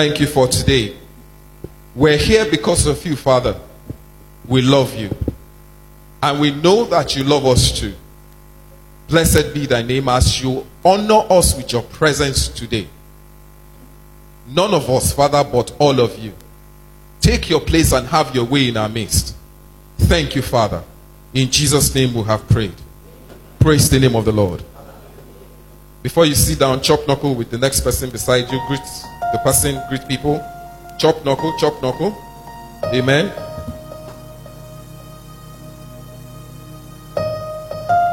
Thank you for today. We're here because of you, Father. We love you. And we know that you love us too. Blessed be thy name as you honor us with your presence today. None of us, Father, but all of you. Take your place and have your way in our midst. Thank you, Father. In Jesus' name we have prayed. Praise the name of the Lord. Before you sit down, chop knuckle with the next person beside you. Greet the person, greet people. Chop knuckle, chop knuckle. Amen.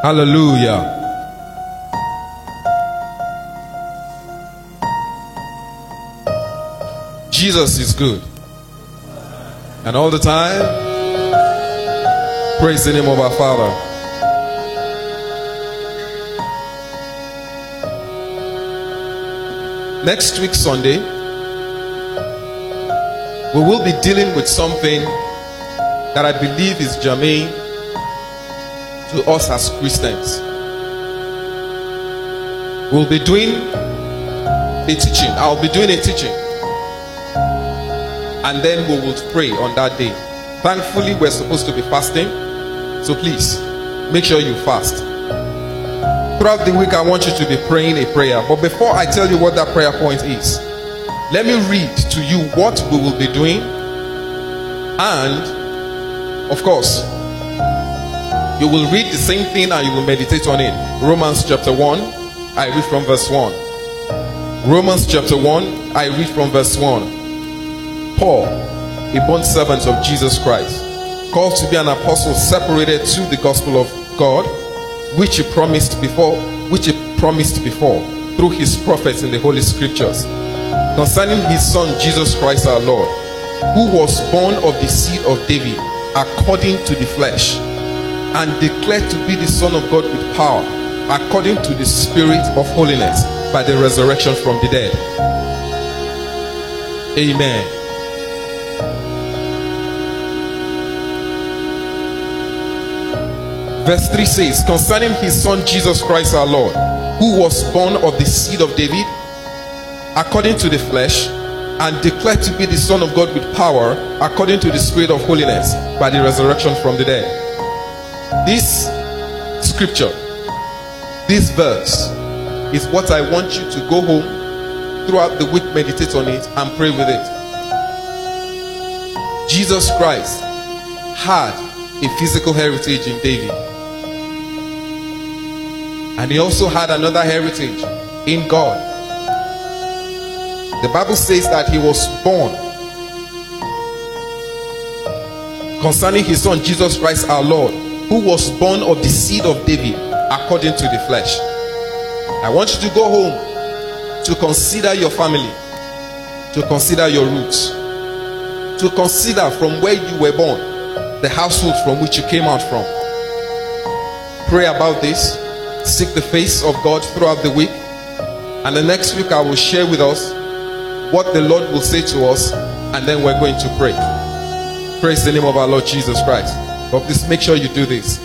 Hallelujah. Jesus is good. And all the time, praise the name of our Father. Next week, Sunday, we will be dealing with something that I believe is germane to us as Christians. We'll be doing a teaching. I'll be doing a teaching. And then we will pray on that day. Thankfully, we're supposed to be fasting. So please, make sure you fast. Throughout the week, I want you to be praying a prayer. But before I tell you what that prayer point is, let me read to you what we will be doing. And, of course, you will read the same thing and you will meditate on it. Romans chapter 1, I read from verse 1. Romans chapter 1, I read from verse 1. Paul, a bond servant of Jesus Christ, called to be an apostle separated to the gospel of God which he promised before, which he promised before through his prophets in the holy scriptures, concerning his son Jesus Christ our Lord, who was born of the seed of David according to the flesh, and declared to be the Son of God with power, according to the Spirit of holiness, by the resurrection from the dead. Amen. Verse 3 says, Concerning his son Jesus Christ our Lord, who was born of the seed of David, according to the flesh, and declared to be the Son of God with power, according to the Spirit of holiness, by the resurrection from the dead. This scripture, this verse, is what I want you to go home throughout the week, meditate on it, and pray with it. Jesus Christ had a physical heritage in David. And he also had another heritage in God. The Bible says that he was born concerning his son Jesus Christ our Lord, who was born of the seed of David according to the flesh. I want you to go home to consider your family, to consider your roots, to consider from where you were born, the household from which you came out from. Pray about this seek the face of God throughout the week. And the next week, I will share with us what the Lord will say to us, and then we're going to pray. Praise the name of our Lord Jesus Christ. But please make sure you do this.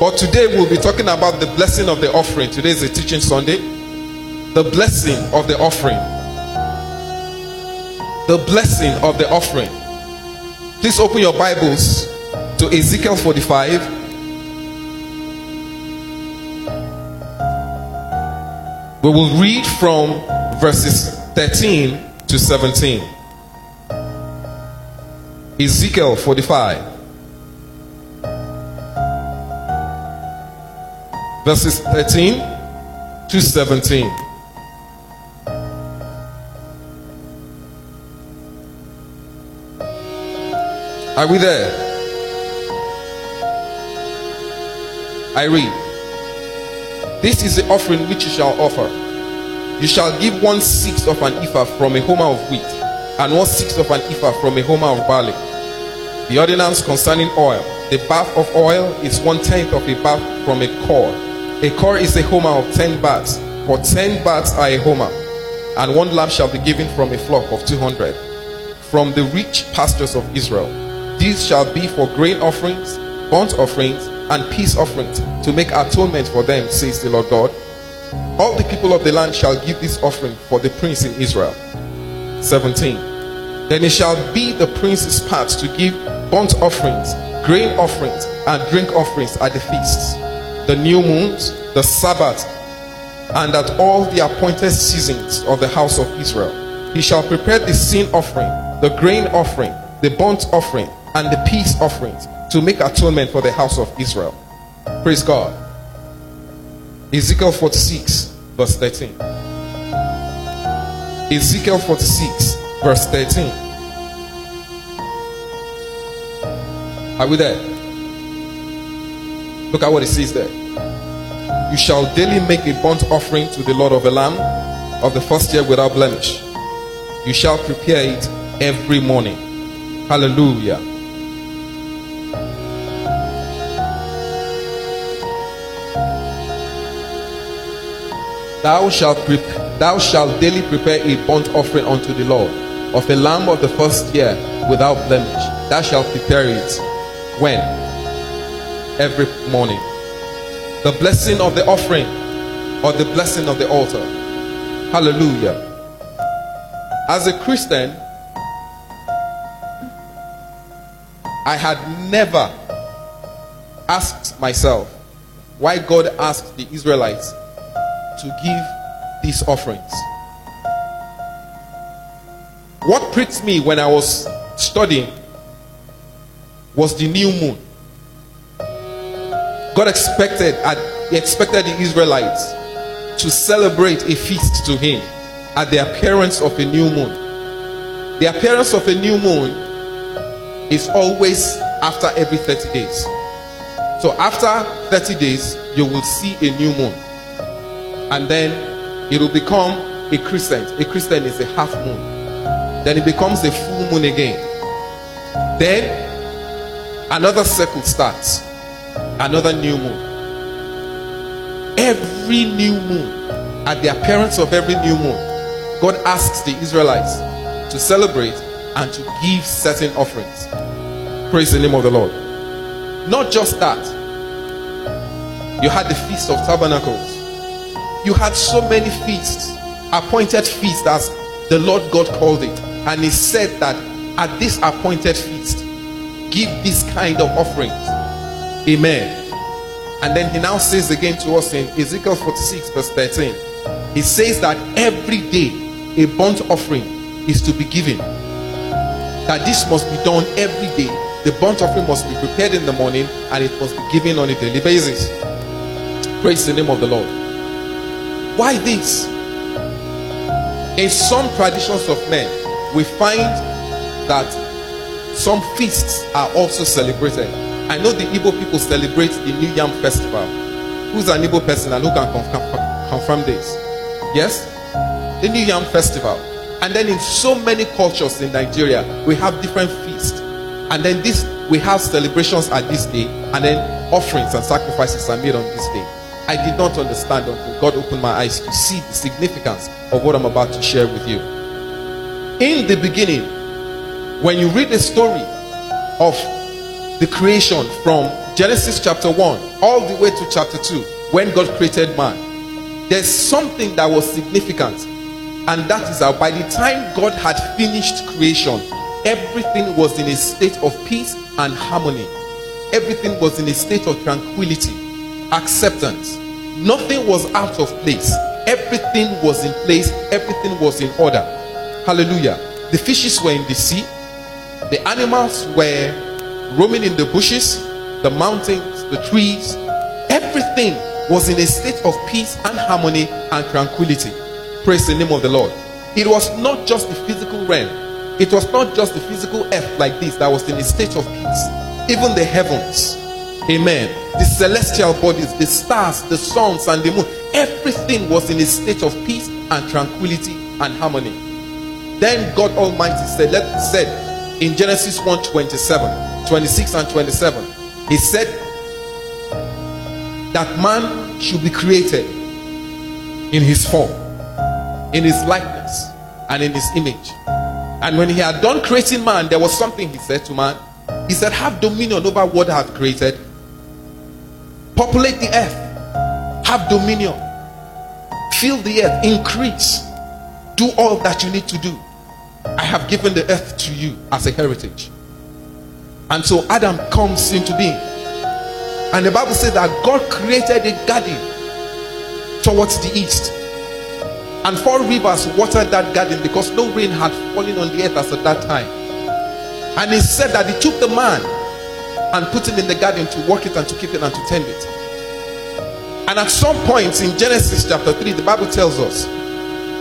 But today, we'll be talking about the blessing of the offering. Today is a teaching Sunday. The blessing of the offering. The blessing of the offering. Please open your Bibles to Ezekiel 45. We will read from verses 13 to 17. Ezekiel 45. Verses 13 to 17. Are we there? I read. This is the offering which you shall offer. You shall give one sixth of an ephah from a homer of wheat, and one sixth of an ephah from a homer of barley. The ordinance concerning oil the bath of oil is one tenth of a bath from a cor. A cor is a homer of ten baths, for ten baths are a homer. And one lamb shall be given from a flock of two hundred, from the rich pastures of Israel. These shall be for grain offerings, burnt offerings, and peace offerings to make atonement for them, says the Lord God. All the people of the land shall give this offering for the prince in Israel. 17. Then it shall be the prince's part to give burnt offerings, grain offerings, and drink offerings at the feasts, the new moons, the Sabbath, and at all the appointed seasons of the house of Israel. He shall prepare the sin offering, the grain offering, the burnt offering, and the peace offerings to make atonement for the house of Israel. Praise God. Ezekiel 46, verse 13. Ezekiel 46, verse 13. Are we there? Look at what it says there. You shall daily make a burnt offering to the Lord of a lamb of the first year without blemish. You shall prepare it every morning. Hallelujah. Thou shalt, pre- thou shalt daily prepare a burnt offering unto the Lord of a lamb of the first year without blemish. Thou shalt prepare it when? Every morning. The blessing of the offering or the blessing of the altar. Hallelujah. As a Christian, I had never asked myself why God asked the Israelites to give these offerings. What pricked me when I was studying was the new moon. God expected he expected the Israelites to celebrate a feast to him at the appearance of a new moon. The appearance of a new moon is always after every 30 days. So after 30 days, you will see a new moon and then it will become a crescent. A crescent is a half moon. Then it becomes a full moon again. Then another circle starts, another new moon. Every new moon, at the appearance of every new moon, God asks the Israelites to celebrate and to give certain offerings. Praise the name of the Lord. Not just that, you had the Feast of Tabernacles you had so many feasts, appointed feasts, as the Lord God called it. And He said that at this appointed feast, give this kind of offerings. Amen. And then He now says again to us in Ezekiel 46, verse 13, He says that every day a burnt offering is to be given. That this must be done every day. The burnt offering must be prepared in the morning and it must be given on a daily basis. Praise the name of the Lord. Why this? In some traditions of men, we find that some feasts are also celebrated. I know the Igbo people celebrate the New Yam Festival. Who's an Igbo person and who can confirm, confirm this? Yes? The New Yam Festival. And then in so many cultures in Nigeria, we have different feasts. And then this we have celebrations at this day, and then offerings and sacrifices are made on this day. I did not understand until God opened my eyes to see the significance of what I'm about to share with you. In the beginning, when you read the story of the creation from Genesis chapter 1 all the way to chapter 2, when God created man, there's something that was significant, and that is that by the time God had finished creation, everything was in a state of peace and harmony, everything was in a state of tranquility acceptance. Nothing was out of place. Everything was in place. Everything was in order. Hallelujah. The fishes were in the sea. The animals were roaming in the bushes, the mountains, the trees. Everything was in a state of peace and harmony and tranquility. Praise the name of the Lord. It was not just the physical realm. It was not just the physical earth like this that was in a state of peace. Even the heavens Amen. The celestial bodies, the stars, the suns, and the moon, everything was in a state of peace and tranquility and harmony. Then God Almighty said, let said in Genesis 1 27, 26 and 27, He said that man should be created in his form, in his likeness, and in his image. And when he had done creating man, there was something he said to man. He said, Have dominion over what I have created Populate the earth. Have dominion. Fill the earth. Increase. Do all that you need to do. I have given the earth to you as a heritage. And so Adam comes into being. And the Bible says that God created a garden towards the east. And four rivers watered that garden because no rain had fallen on the earth as at that time. And he said that he took the man and put him in the garden to work it and to keep it and to tend it. And at some point in Genesis chapter 3, the Bible tells us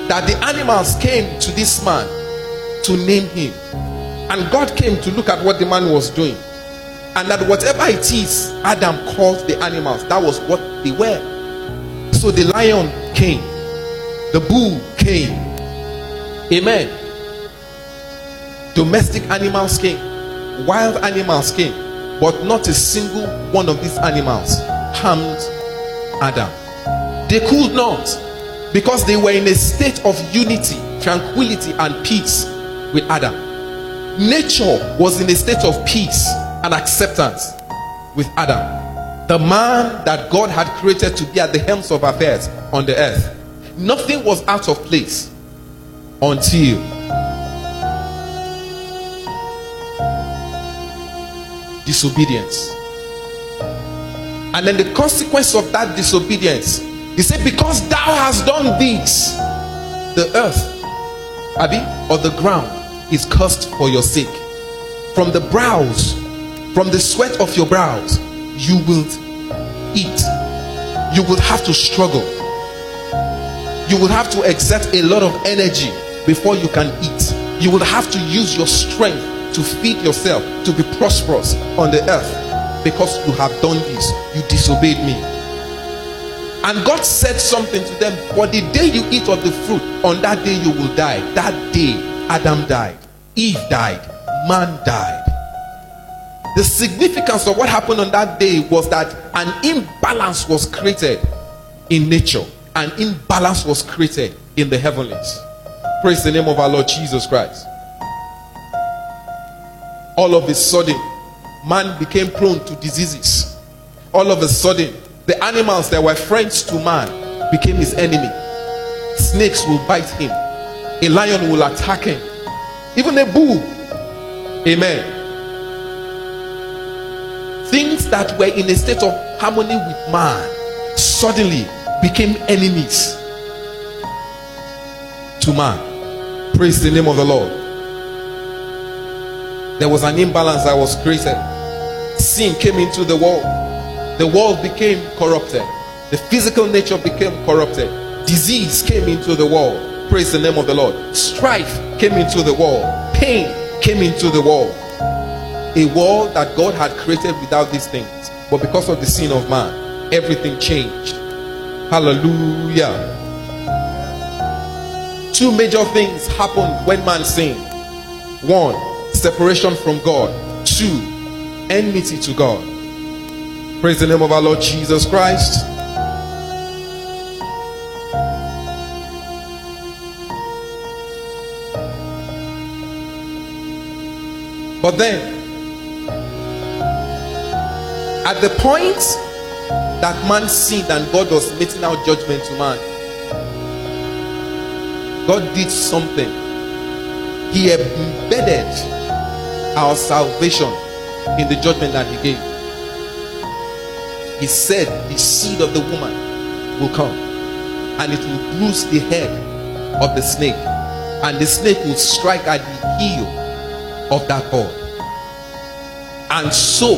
that the animals came to this man to name him. And God came to look at what the man was doing. And that whatever it is Adam called the animals, that was what they were. So the lion came, the bull came. Amen. Domestic animals came, wild animals came, but not a single one of these animals harmed Adam. They could not because they were in a state of unity, tranquility, and peace with Adam. Nature was in a state of peace and acceptance with Adam. The man that God had created to be at the helms of affairs on the earth. Nothing was out of place until disobedience. And then the consequence of that disobedience, he said, Because thou hast done this, the earth, Abby, or the ground is cursed for your sake. From the brows, from the sweat of your brows, you will eat. You will have to struggle. You will have to exert a lot of energy before you can eat. You will have to use your strength to feed yourself, to be prosperous on the earth because you have done this. You disobeyed me. And God said something to them For the day you eat of the fruit, on that day you will die. That day, Adam died, Eve died, man died. The significance of what happened on that day was that an imbalance was created in nature, an imbalance was created in the heavenlies. Praise the name of our Lord Jesus Christ. All of a sudden, man became prone to diseases. All of a sudden, the animals that were friends to man became his enemy. Snakes will bite him, a lion will attack him, even a bull. Amen things that were in a state of harmony with man suddenly became enemies to man. Praise the name of the Lord. There was an imbalance that was created. Sin came into the world. The world became corrupted. The physical nature became corrupted. Disease came into the world. Praise the name of the Lord. Strife came into the world. Pain came into the world a world that God had created without these things. But because of the sin of man, everything changed. Hallelujah. Two major things happened when man sinned. One, separation from God. Two, enmity to God. Praise the name of our Lord Jesus Christ. But then, at the point that man sinned and God was meting out judgment to man, God did something. He embedded our salvation in the judgment that He gave. He said, The seed of the woman will come and it will bruise the head of the snake, and the snake will strike at the heel of that boy. And so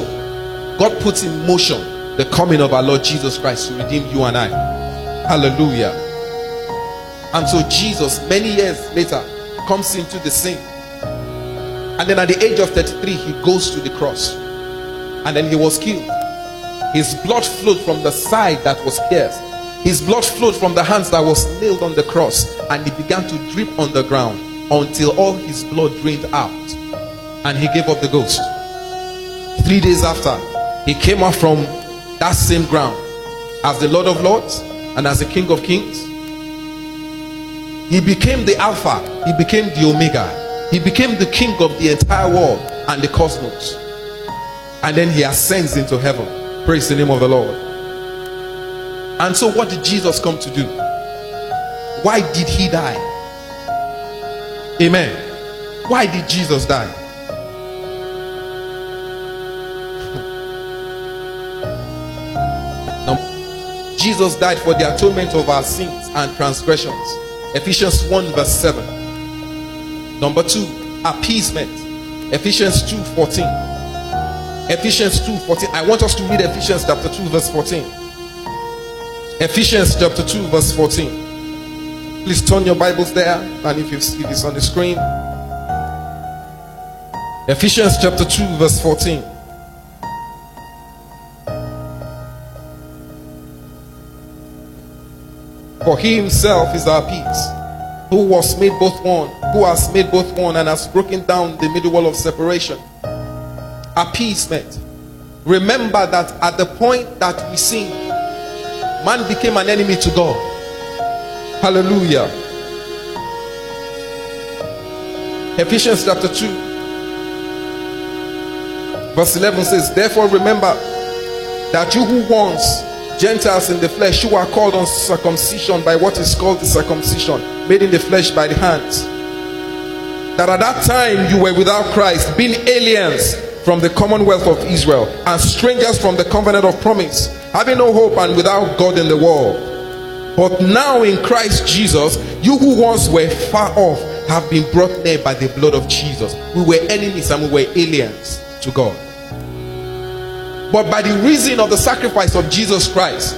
God puts in motion the coming of our Lord Jesus Christ to redeem you and I. Hallelujah. And so Jesus, many years later, comes into the scene. And then at the age of 33, he goes to the cross. And then he was killed. His blood flowed from the side that was pierced. His blood flowed from the hands that was nailed on the cross. And it began to drip on the ground until all his blood drained out. And he gave up the ghost. Three days after, he came up from that same ground as the Lord of Lords and as the King of Kings. He became the Alpha, he became the Omega, he became the King of the entire world and the cosmos. And then he ascends into heaven. Praise the name of the Lord. And so, what did Jesus come to do? Why did he die? Amen. Why did Jesus die? Jesus died for the atonement of our sins and transgressions. Ephesians 1 verse 7. Number 2, appeasement. Ephesians 2 14. Ephesians 2 14. I want us to read Ephesians chapter 2 verse 14. Ephesians chapter 2 verse 14. Please turn your Bibles there and if, you see if it's on the screen. Ephesians chapter 2 verse 14. For he himself is our peace, who was made both one, who has made both one and has broken down the middle wall of separation. Appeasement. Remember that at the point that we sinned, man became an enemy to God. Hallelujah. Ephesians chapter 2, verse 11 says, Therefore remember that you who once Gentiles in the flesh who are called on circumcision by what is called the circumcision, made in the flesh by the hands. That at that time you were without Christ, being aliens from the commonwealth of Israel and strangers from the covenant of promise, having no hope and without God in the world. But now in Christ Jesus, you who once were far off have been brought near by the blood of Jesus. We were enemies and we were aliens to God. But by the reason of the sacrifice of Jesus Christ,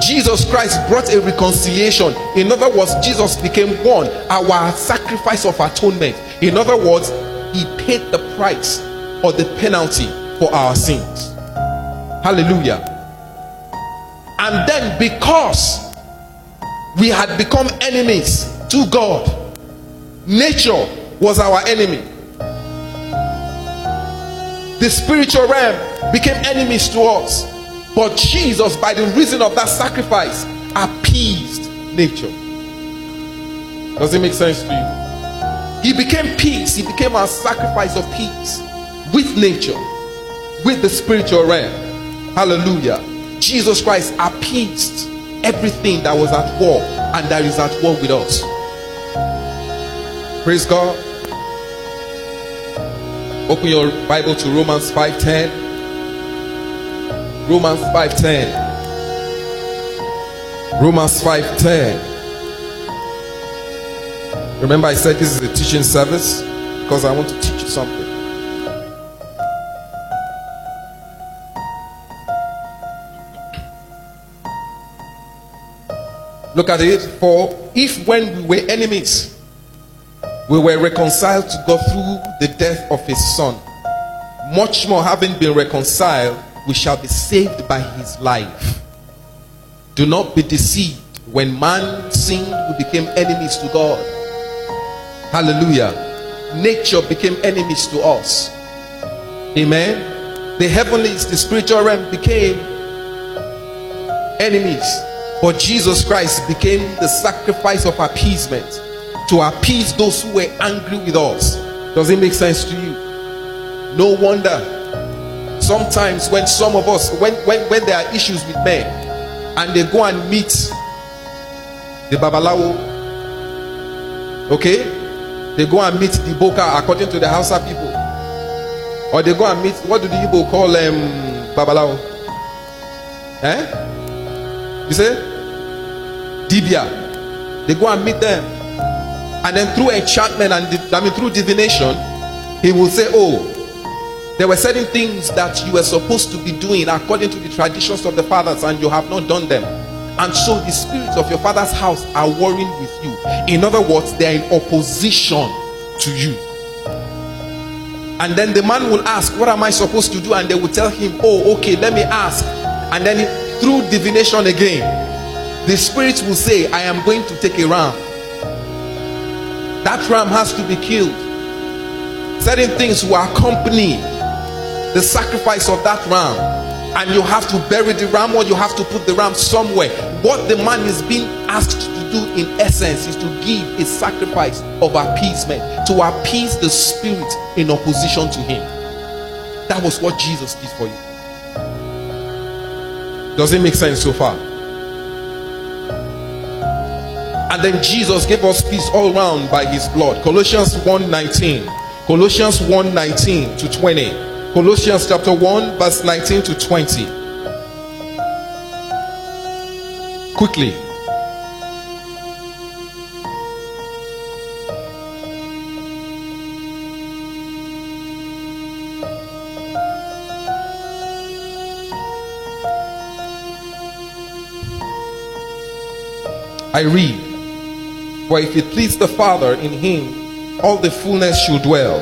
Jesus Christ brought a reconciliation. In other words, Jesus became one, our sacrifice of atonement. In other words, he paid the price or the penalty for our sins. Hallelujah. And then, because we had become enemies to God, nature was our enemy the spiritual realm became enemies to us. But Jesus, by the reason of that sacrifice, appeased nature. Does it make sense to you? He became peace. He became our sacrifice of peace with nature, with the spiritual realm. Hallelujah. Jesus Christ appeased everything that was at war and that is at war with us. Praise God. Open your Bible to Romans 5:10. Romans 5:10. Romans 5:10. Remember I said this is a teaching service because I want to teach you something. Look at it. For if when we were enemies, we were reconciled to God through the death of his son. Much more, having been reconciled, we shall be saved by his life. Do not be deceived. When man sinned, we became enemies to God. Hallelujah. Nature became enemies to us. Amen. The heavenlies, the spiritual realm became enemies. But Jesus Christ became the sacrifice of appeasement to appease those who were angry with us. Does it make sense to you? No wonder. Sometimes when some of us, when, when, when there are issues with men, and they go and meet the Babalawo, okay? They go and meet the Boka according to the Hausa people. Or they go and meet, what do the people call um, Babalawo? Eh? You say? Dibia. They go and meet them and then through enchantment and I mean through divination, he will say, Oh, there were certain things that you were supposed to be doing according to the traditions of the fathers, and you have not done them. And so the spirits of your father's house are warring with you. In other words, they are in opposition to you. And then the man will ask, What am I supposed to do? And they will tell him, Oh, okay, let me ask. And then through divination again, the spirits will say, I am going to take a ram that ram has to be killed. Certain things will accompany the sacrifice of that ram. And you have to bury the ram or you have to put the ram somewhere. What the man is being asked to do, in essence, is to give a sacrifice of appeasement, to appease the spirit in opposition to him. That was what Jesus did for you. Does it make sense so far? And then Jesus gave us peace all round by his blood. Colossians 1:19. Colossians 1:19 to 20. Colossians chapter 1 verse 19 to 20. Quickly. I read, For if it please the Father in him, all the fullness should dwell,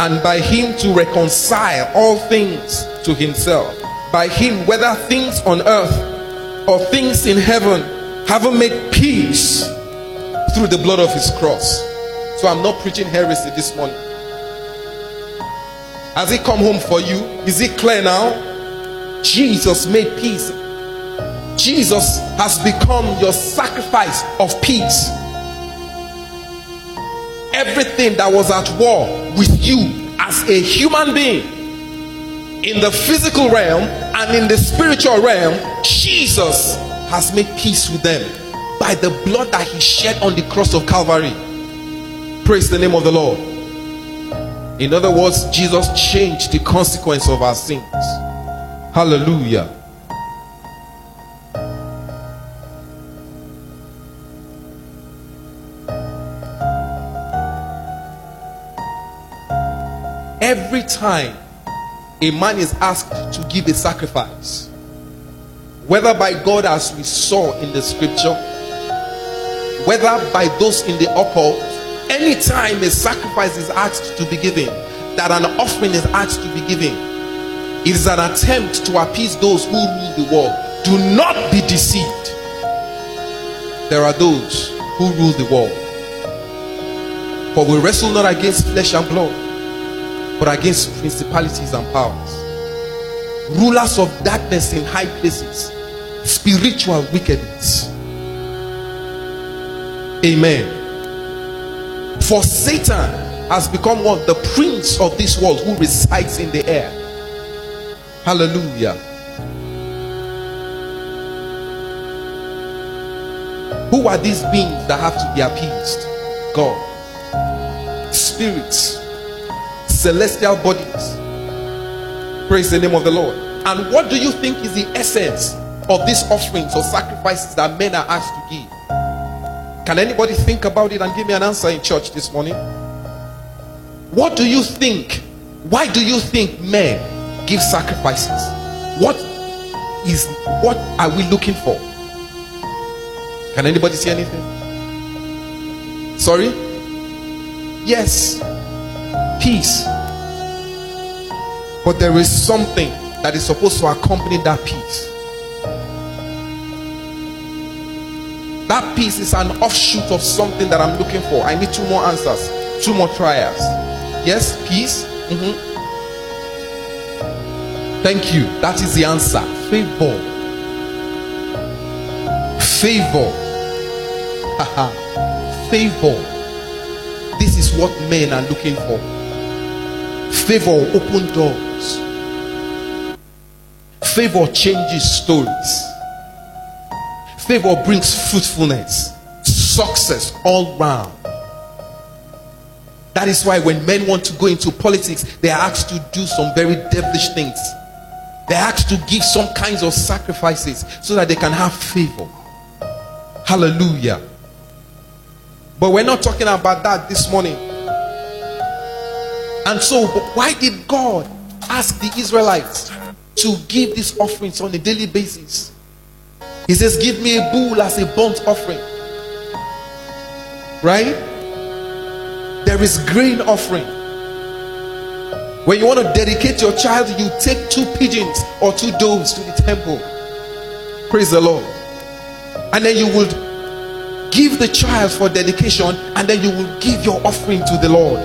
and by him to reconcile all things to himself. By him, whether things on earth or things in heaven, having made peace through the blood of his cross. So I'm not preaching heresy this morning. Has it come home for you? Is it clear now? Jesus made peace Jesus has become your sacrifice of peace. Everything that was at war with you as a human being in the physical realm and in the spiritual realm, Jesus has made peace with them by the blood that he shed on the cross of Calvary. Praise the name of the Lord. In other words, Jesus changed the consequence of our sins. Hallelujah. Time a man is asked to give a sacrifice, whether by God as we saw in the scripture, whether by those in the occult, anytime a sacrifice is asked to be given, that an offering is asked to be given, it is an attempt to appease those who rule the world. Do not be deceived. There are those who rule the world. For we wrestle not against flesh and blood but against principalities and powers, rulers of darkness in high places, spiritual wickedness. Amen. For Satan has become one, the prince of this world who resides in the air. Hallelujah. Who are these beings that have to be appeased? God. Spirits celestial bodies. Praise the name of the Lord. And what do you think is the essence of these offerings or sacrifices that men are asked to give? Can anybody think about it and give me an answer in church this morning? What do you think? Why do you think men give sacrifices? What is what are we looking for? Can anybody see anything? Sorry? Yes peace. But there is something that is supposed to accompany that peace. That peace is an offshoot of something that I'm looking for. I need two more answers, two more trials. Yes, peace. Mm-hmm. Thank you. That is the answer. Favor. Favor. Favor. Is what men are looking for. Favor open doors. Favor changes stories. Favor brings fruitfulness, success all round. That is why when men want to go into politics, they are asked to do some very devilish things. They're asked to give some kinds of sacrifices so that they can have favor. Hallelujah. But we're not talking about that this morning. And so, why did God ask the Israelites to give these offerings on a daily basis? He says, Give me a bull as a burnt offering. Right? There is grain offering. When you want to dedicate your child, you take two pigeons or two doves to the temple. Praise the Lord. And then you would give the child for dedication, and then you will give your offering to the Lord.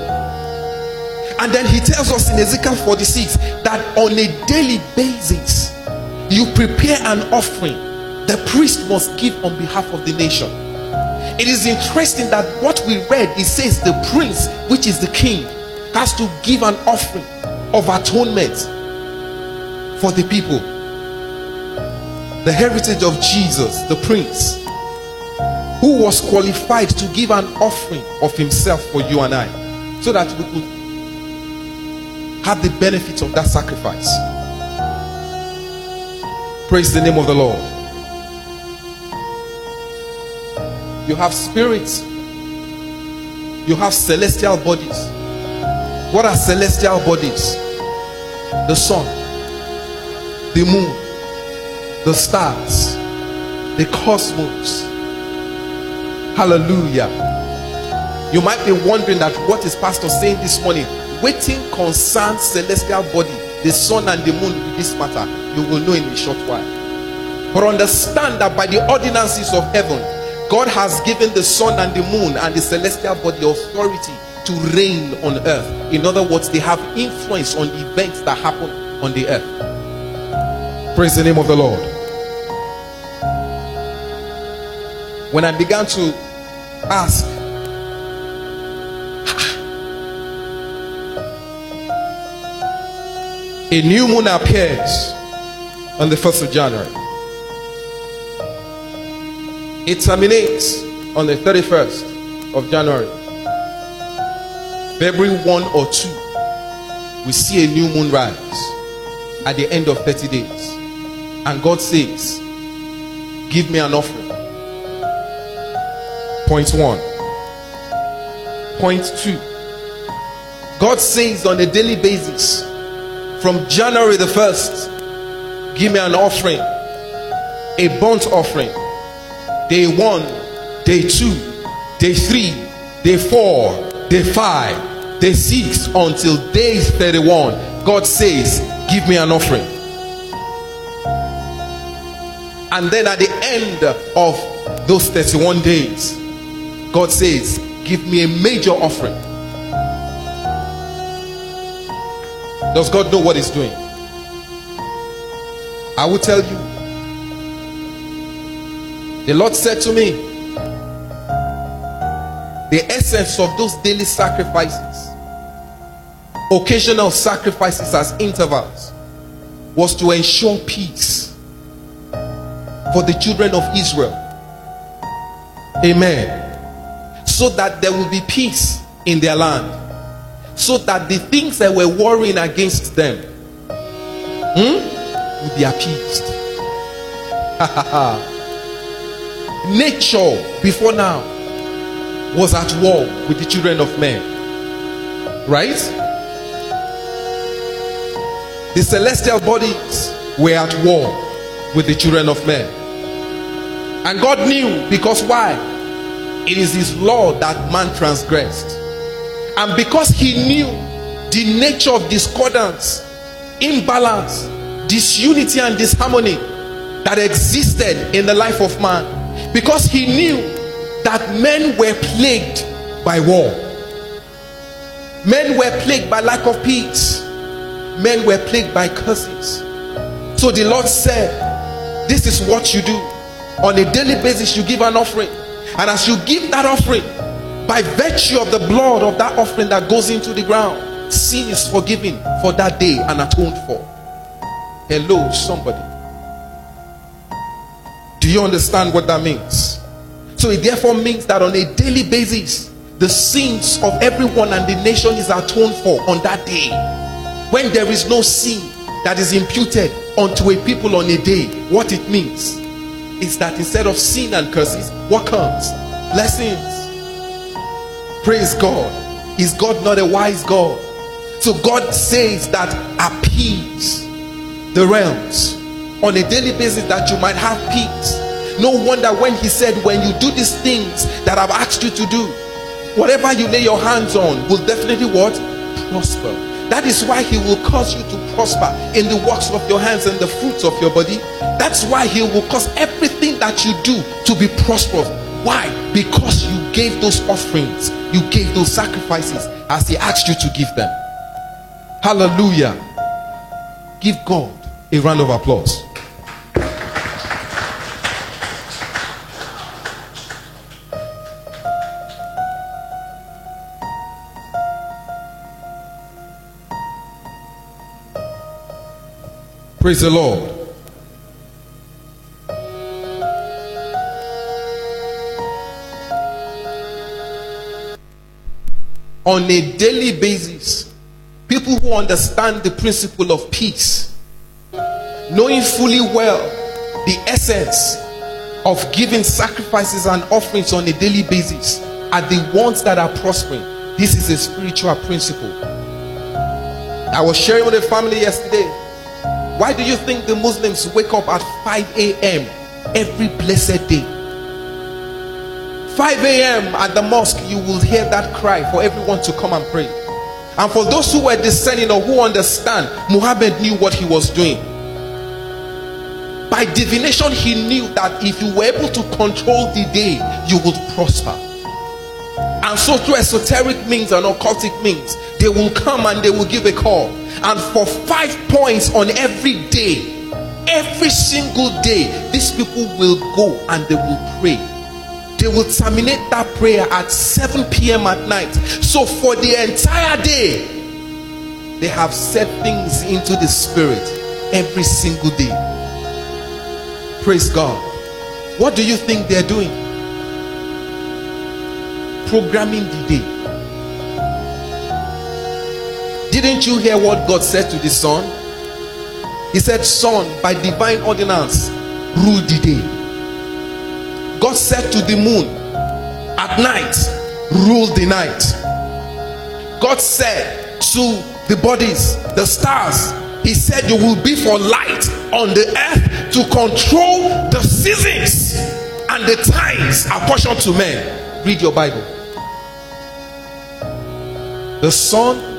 And then he tells us in Ezekiel 46 that on a daily basis, you prepare an offering. The priest must give on behalf of the nation. It is interesting that what we read, it says the prince, which is the king, has to give an offering of atonement for the people. The heritage of Jesus, the prince, who was qualified to give an offering of himself for you and I, so that we could have the benefits of that sacrifice. Praise the name of the Lord. You have spirits, you have celestial bodies. What are celestial bodies? The sun, the moon, the stars, the cosmos. Hallelujah. You might be wondering that what is pastor saying this morning? Waiting concerns celestial body, the sun and the moon with this matter. You will know in a short while. But understand that by the ordinances of heaven, God has given the sun and the moon and the celestial body authority to reign on earth. In other words, they have influence on the events that happen on the earth. Praise the name of the Lord. When I began to ask, a new moon appears on the 1st of January. It terminates on the 31st of January. February 1 or 2, we see a new moon rise at the end of 30 days. And God says, Give me an offering. Point one. Point two. God says on a daily basis, from January the 1st, give me an offering, a burnt offering. Day one, day two, day three, day four, day five, day six, until day 31. God says, Give me an offering. And then at the end of those 31 days, God says, Give me a major offering. Does God know what He's doing? I will tell you. The Lord said to me, the essence of those daily sacrifices, occasional sacrifices as intervals, was to ensure peace for the children of Israel. Amen so that there will be peace in their land, so that the things that were warring against them hmm, be appeased. Nature before now was at war with the children of men, right? The celestial bodies were at war with the children of men. And God knew because why? It is his law that man transgressed. And because he knew the nature of discordance, imbalance, disunity, and disharmony that existed in the life of man, because he knew that men were plagued by war, men were plagued by lack of peace, men were plagued by curses. So the Lord said, This is what you do. On a daily basis, you give an offering. And as you give that offering, by virtue of the blood of that offering that goes into the ground, sin is forgiven for that day and atoned for. Hello, somebody. Do you understand what that means? So it therefore means that on a daily basis, the sins of everyone and the nation is atoned for on that day. When there is no sin that is imputed unto a people on a day, what it means is that instead of sin and curses, what comes? Blessings. Praise God. Is God not a wise God? So God says that appease the realms on a daily basis that you might have peace. No wonder when he said, when you do these things that I've asked you to do, whatever you lay your hands on will definitely what? Prosper. That is why He will cause you to prosper in the works of your hands and the fruits of your body. That's why He will cause everything that you do to be prosperous. Why? Because you gave those offerings, you gave those sacrifices as He asked you to give them. Hallelujah. Give God a round of applause. Praise the Lord. On a daily basis, people who understand the principle of peace, knowing fully well the essence of giving sacrifices and offerings on a daily basis, are the ones that are prospering. This is a spiritual principle. I was sharing with a family yesterday why do you think the Muslims wake up at 5 a.m. every blessed day? 5 a.m. at the mosque, you will hear that cry for everyone to come and pray. And for those who were discerning or who understand, Muhammad knew what he was doing. By divination, he knew that if you were able to control the day, you would prosper. And so, through esoteric means and occultic means, they will come and they will give a call. And for five points on every day, every single day, these people will go and they will pray they will terminate that prayer at 7 p.m. at night. So for the entire day, they have set things into the spirit every single day. Praise God. What do you think they're doing? Programming the day. Didn't you hear what God said to the sun? He said, Son, by divine ordinance, rule the day. God said to the moon, At night, rule the night. God said to the bodies, the stars, He said, You will be for light on the earth to control the seasons and the times apportioned to men. Read your Bible. The sun,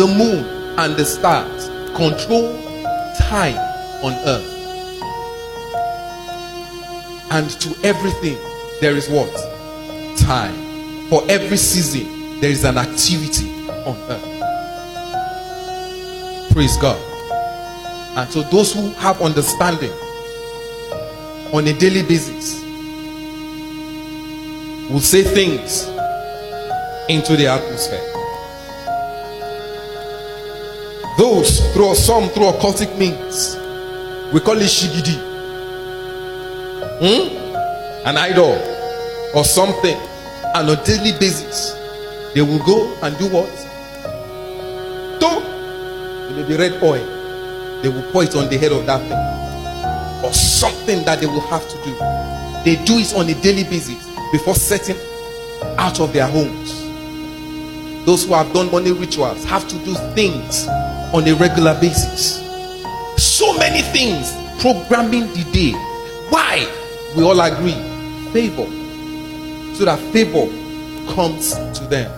the moon, and the stars control time on earth. And to everything, there is what? Time. For every season, there is an activity on earth. Praise God. And so, those who have understanding on a daily basis will say things into the atmosphere. Those through some through occultic means, we call it shigidi hmm? an idol or something And on a daily basis, they will go and do what? Do it may be red oil. They will pour it on the head of that thing. Or something that they will have to do. They do it on a daily basis before setting out of their homes. Those who have done money rituals have to do things on a regular basis. So many things programming the day. Why? we all agree. Favor. So that favor comes to them.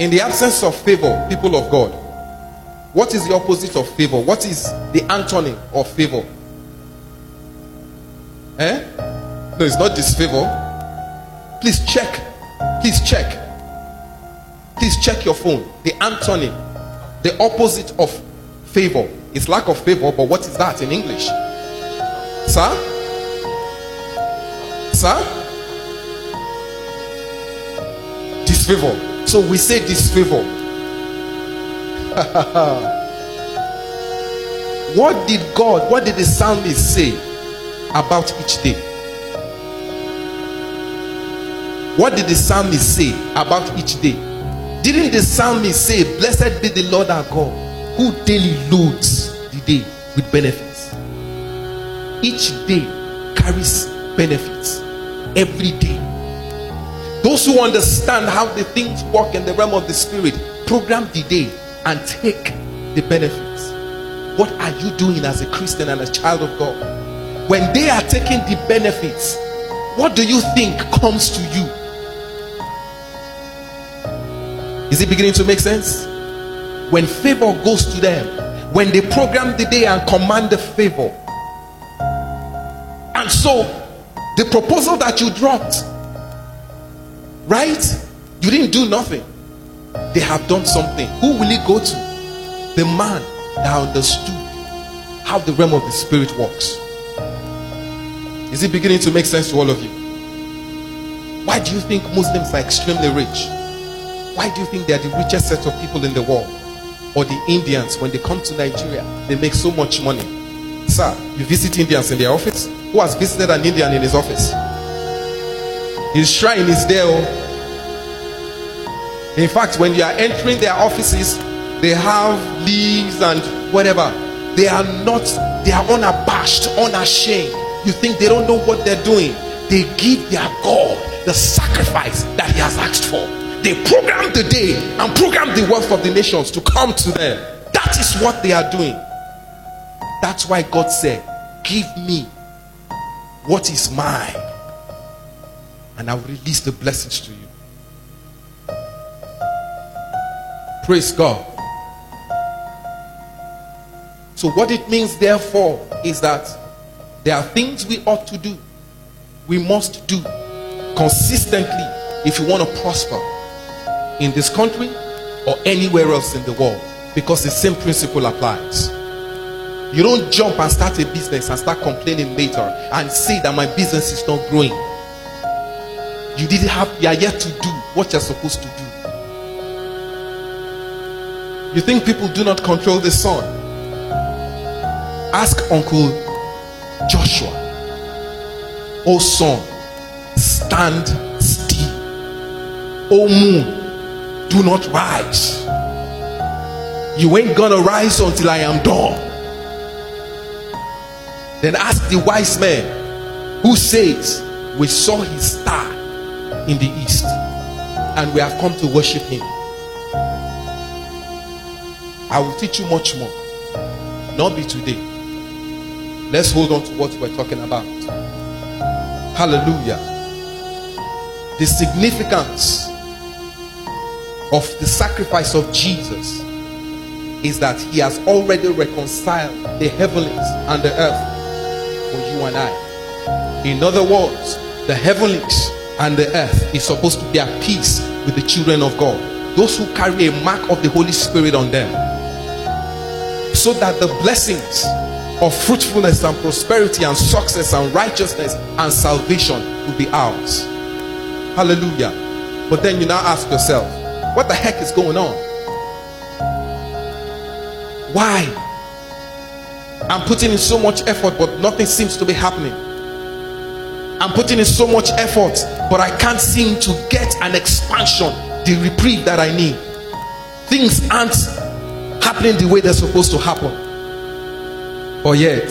In the absence of favor people of god what is the opposite of favor? What is the antonym of favor? Eh? No it's not disfavor. Please check. Please check. Please check your phone. The antonym the opposite of favor is lack of favor but what is that in english sir Sir? Disfavor. So we say disfavor. what did God, what did the psalmist say about each day? What did the psalmist say about each day? Didn't the psalmist say, Blessed be the Lord our God, who daily loads the day with benefits? Each day carries benefits every day. Those who understand how the things work in the realm of the spirit program the day and take the benefits. What are you doing as a Christian and a child of God? When they are taking the benefits, what do you think comes to you? Is it beginning to make sense? When favor goes to them, when they program the day and command the favor, and so the proposal that you dropped, right? You didn't do nothing. They have done something. Who will it go to? The man that understood how the realm of the spirit works. Is it beginning to make sense to all of you? Why do you think Muslims are extremely rich? Why do you think they are the richest set of people in the world? Or the Indians, when they come to Nigeria, they make so much money. Sir, you visit Indians in their office? who has visited an Indian in his office. His shrine is there. Oh. In fact, when you are entering their offices, they have leaves and whatever. They are not, they are unabashed, unashamed. You think they don't know what they're doing. They give their God the sacrifice that He has asked for. They program the day and program the wealth of the nations to come to them. That is what they are doing. That's why God said, Give me what is mine, and I will release the blessings to you. Praise God. So, what it means, therefore, is that there are things we ought to do, we must do consistently if you want to prosper in this country or anywhere else in the world because the same principle applies. You don't jump and start a business and start complaining later and say that my business is not growing. You didn't have, you are yet to do what you're supposed to do. You think people do not control the sun? Ask Uncle Joshua, O sun, stand still. O moon, do not rise. You ain't gonna rise until I am done. Then ask the wise man who says, We saw his star in the east and we have come to worship him. I will teach you much more. Not be today. Let's hold on to what we're talking about. Hallelujah. The significance of the sacrifice of Jesus is that he has already reconciled the heavens and the earth for you and I. In other words, the heavens and the earth is supposed to be at peace with the children of God. Those who carry a mark of the Holy Spirit on them. So that the blessings of fruitfulness and prosperity and success and righteousness and salvation will be ours. Hallelujah. But then you now ask yourself, what the heck is going on? Why? I'm putting in so much effort, but nothing seems to be happening. I'm putting in so much effort, but I can't seem to get an expansion, the reprieve that I need. Things aren't happening the way they're supposed to happen. But yet,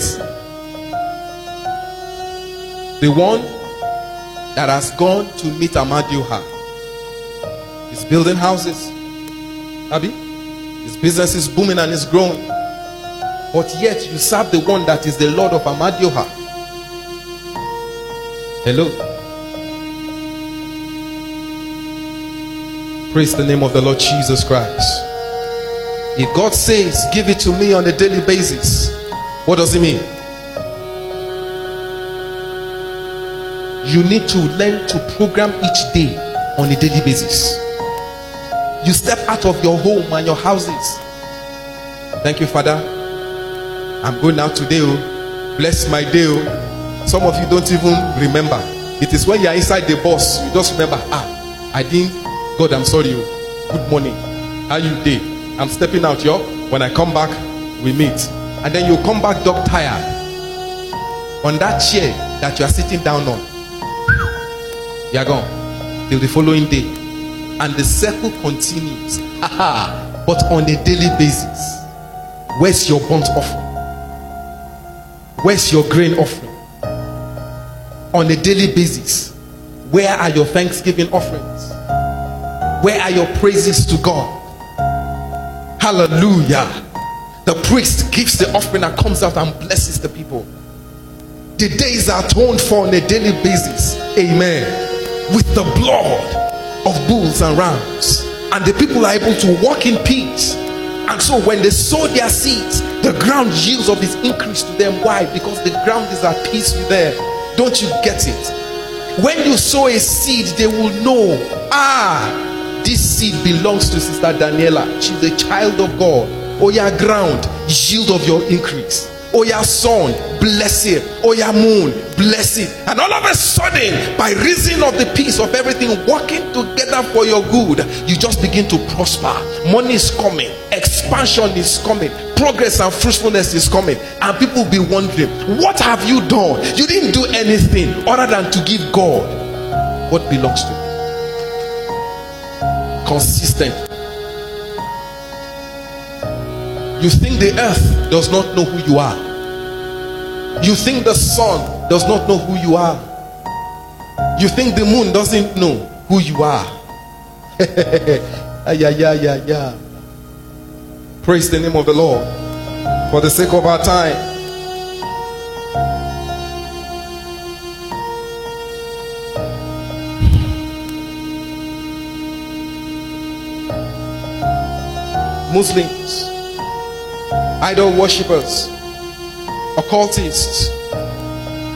the one that has gone to meet Amadioha is building houses. Abby, his business is booming and is growing. But yet you serve the one that is the Lord of Amadioha. Hello. Praise the name of the Lord Jesus Christ. If God says, Give it to me on a daily basis, what does it mean? You need to learn to program each day on a daily basis. You step out of your home and your houses. Thank you, Father. I'm going out today. Oh. Bless my day. Oh. Some of you don't even remember. It is when you are inside the bus, you just remember, ah, I didn't. God, I'm sorry. Oh. Good morning. How you day? I'm stepping out, yo. When I come back, we meet. And then you come back dog tired. On that chair that you are sitting down on. You are gone. Till the following day. And the circle continues. but on a daily basis. Where's your burnt offering? Where's your grain offering? On a daily basis, where are your thanksgiving offerings? Where are your praises to God? Hallelujah. The priest gives the offering and comes out and blesses the people. The days are atoned for on a daily basis. Amen. With the blood of bulls and rams. And the people are able to walk in peace and so when they sow their seeds, the ground yields of its increase to them. Why? Because the ground is at peace with them. Don't you get it? When you sow a seed, they will know, ah, this seed belongs to Sister Daniela. She's a child of God. Oh, yeah, ground, yield of your increase. Oh, yeah, sun, bless it. Oh, yeah, moon, bless it. And all of a sudden, by reason of the peace of everything working together for your good, you just begin to prosper. Money is coming, expansion is coming, progress and fruitfulness is coming. And people will be wondering, What have you done? You didn't do anything other than to give God what belongs to you. consistent. You think the earth does not know who you are. You think the sun does not know who you are. You think the moon doesn't know who you are. yeah, yeah, yeah, yeah. Praise the name of the Lord. For the sake of our time. Muslims, idol worshippers, occultists,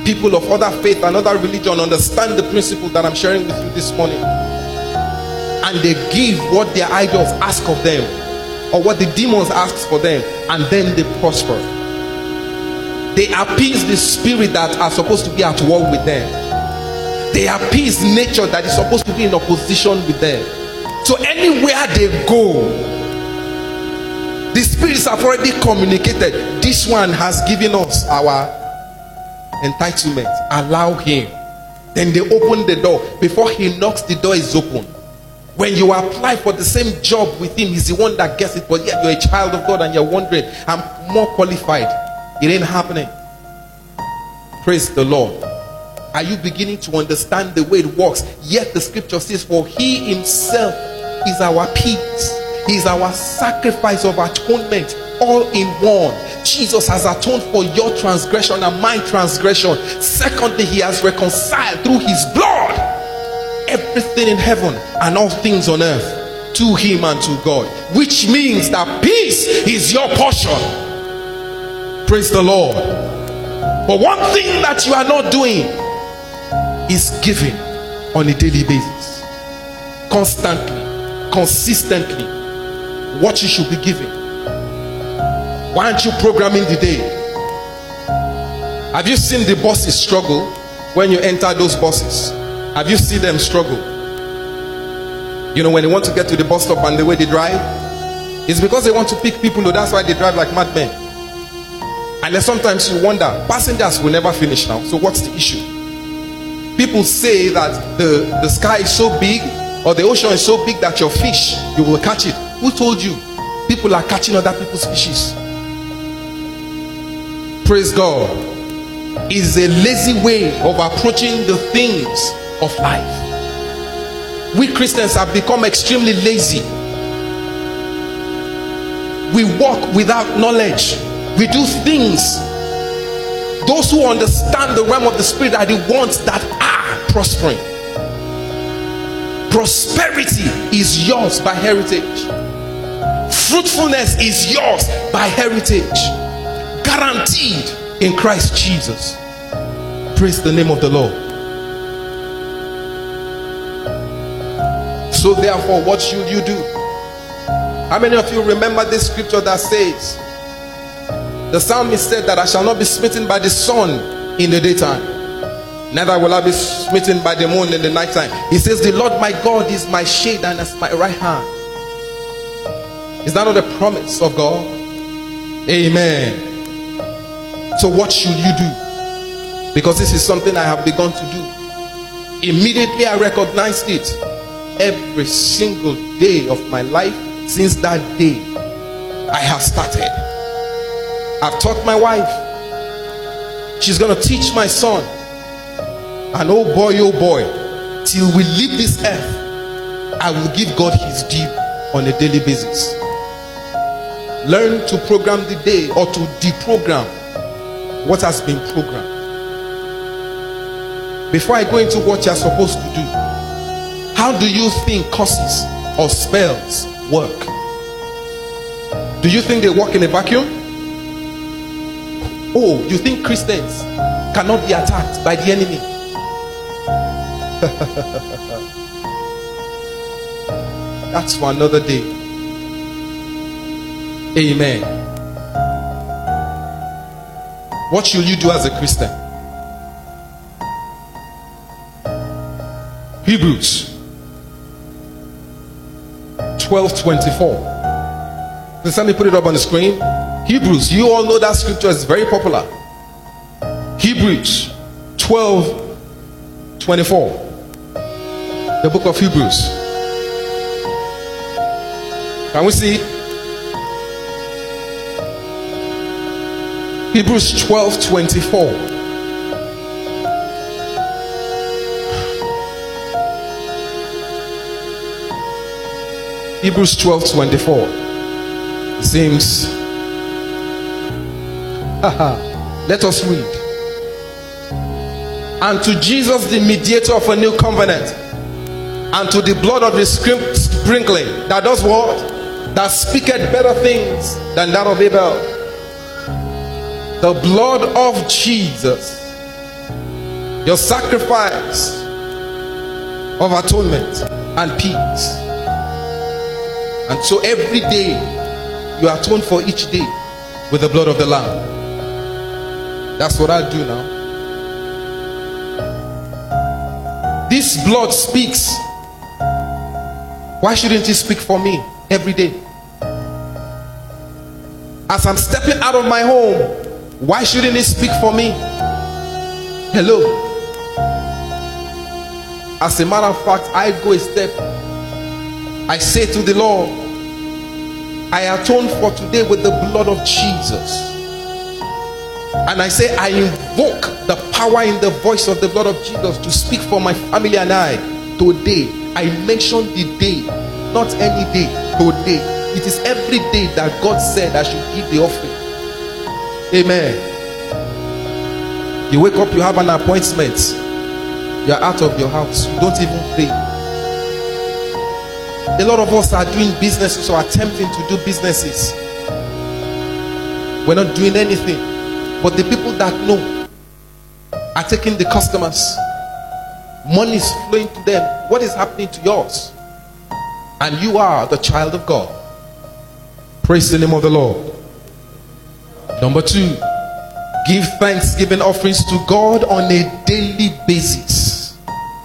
people of other faith and other religion understand the principle that I'm sharing with you this morning. And they give what their idols ask of them, or what the demons ask for them, and then they prosper. They appease the spirit that are supposed to be at war with them. They appease nature that is supposed to be in opposition with them. So anywhere they go, the spirits have already communicated. This one has given us our entitlement. Allow him. Then they open the door. Before he knocks, the door is open. When you apply for the same job with him, he's the one that gets it. But yet you're a child of God and you're wondering, I'm more qualified. It ain't happening. Praise the Lord. Are you beginning to understand the way it works? Yet the scripture says, For he himself is our peace. He's our sacrifice of atonement all in one. Jesus has atoned for your transgression and my transgression. Secondly, he has reconciled through his blood everything in heaven and all things on earth to him and to God, which means that peace is your portion. Praise the Lord. But one thing that you are not doing is giving on a daily basis, constantly, consistently what you should be giving. Why aren't you programming the day? Have you seen the bosses struggle when you enter those buses? Have you seen them struggle? You know, when they want to get to the bus stop and the way they drive, it's because they want to pick people. That's why they drive like madmen. And then sometimes you wonder, passengers will never finish now. So what's the issue? People say that the, the sky is so big or the ocean is so big that your fish, you will catch it. Who told you? People are catching other people's fishes. Praise God. Is a lazy way of approaching the things of life. We Christians have become extremely lazy. We walk without knowledge. We do things. Those who understand the realm of the spirit are the ones that are prospering. Prosperity is yours by heritage. Fruitfulness is yours by heritage, guaranteed in Christ Jesus. Praise the name of the Lord. So, therefore, what should you do? How many of you remember this scripture that says, The psalmist said that I shall not be smitten by the sun in the daytime, neither will I be smitten by the moon in the nighttime. He says, The Lord my God is my shade and as my right hand. Is that not a promise of God? Amen. So, what should you do? Because this is something I have begun to do. Immediately, I recognized it. Every single day of my life since that day, I have started. I've taught my wife. She's going to teach my son. And oh boy, oh boy, till we leave this earth, I will give God his due on a daily basis. Learn to program the day or to deprogram what has been programmed. Before I go into what you're supposed to do, how do you think curses or spells work? Do you think they work in a vacuum? Oh, you think Christians cannot be attacked by the enemy? That's for another day. Amen. What should you do as a Christian? Hebrews 12 24. Please let me put it up on the screen. Hebrews, you all know that scripture is very popular. Hebrews 12 24. The book of Hebrews. Can we see? Hebrews 12 24. Hebrews 12 24. It seems. Let us read. And to Jesus, the mediator of a new covenant, and to the blood of the sprinkling that does what? That speaketh better things than that of Abel. The blood of Jesus, your sacrifice of atonement and peace and so every day you atone for each day with the blood of the Lamb. That's what I do now. This blood speaks. Why shouldn't it speak for me every day? As I'm stepping out of my home, why shouldn't he speak for me? Hello. As a matter of fact, I go a step I say to the Lord, I atone for today with the blood of Jesus. And I say, I invoke the power in the voice of the blood of Jesus to speak for my family and I today. I mention the day, not any day, today. It is every day that God said I should give the offering. Amen. You wake up, you have an appointment, you're out of your house, you don't even pray. A lot of us are doing businesses or attempting to do businesses. We're not doing anything. But the people that know are taking the customers. Money is flowing to them. What is happening to yours? And you are the child of God. Praise the name of the Lord. Number two, give thanksgiving offerings to God on a daily basis.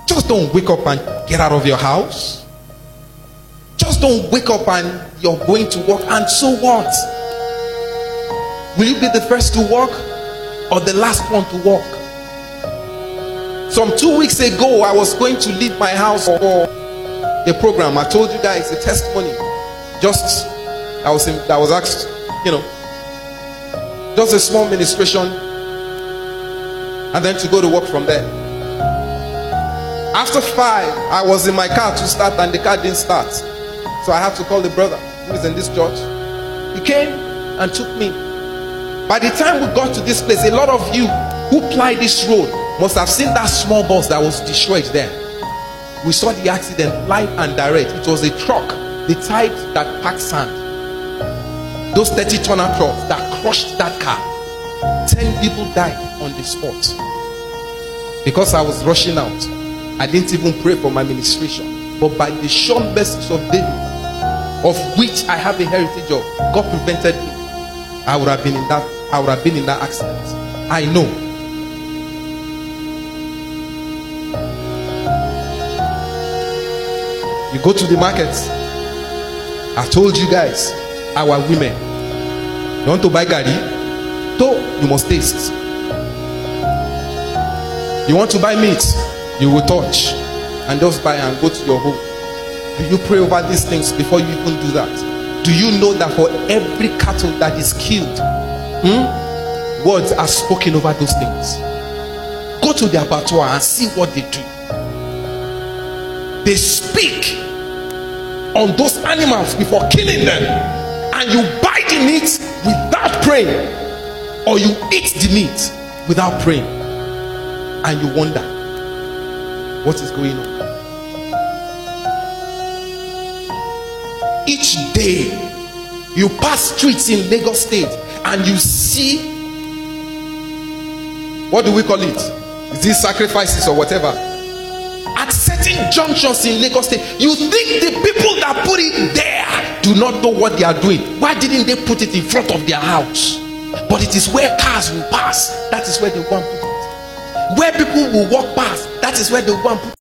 Just don't wake up and get out of your house just don't wake up and you're going to work, and so what? Will you be the first to work or the last one to work? Some two weeks ago, I was going to leave my house for a program. I told you guys a testimony. Just I was in, I was asked, you know, just a small ministration, and then to go to work from there. After five, I was in my car to start, and the car didn't start. So I had to call the brother who is in this church. He came and took me. By the time we got to this place, a lot of you who ply this road must have seen that small bus that was destroyed there. We saw the accident live and direct. It was a truck, the type that packs sand. Those 30 tonner trucks that crushed that car. 10 people died on the spot. Because I was rushing out, I didn't even pray for my ministration. But by the sure mercies of David, of which I have a heritage of, God prevented me. I would have been in that, I would have been in that accident. I know. You go to the market. I told you guys, our women. You want to buy gari? To, you must taste. You want to buy meat? You will touch and just buy and go to your home. Do you pray over these things before you even do that? Do you know that for every cattle that is killed, hmm, words are spoken over those things? Go to the abattoir and see what they do. They speak on those animals before killing them, and you buy the meat without praying, or you eat the meat without praying, and you wonder what is going on. each day you pass streets in Lagos State and you see what do we call it? Is this sacrifices or whatever? At certain junctions in Lagos State, you think the people that put it there do not know what they are doing. Why didn't they put it in front of their house? But it is where cars will pass. That is where they want to put it. Where people will walk past. That is where they want to put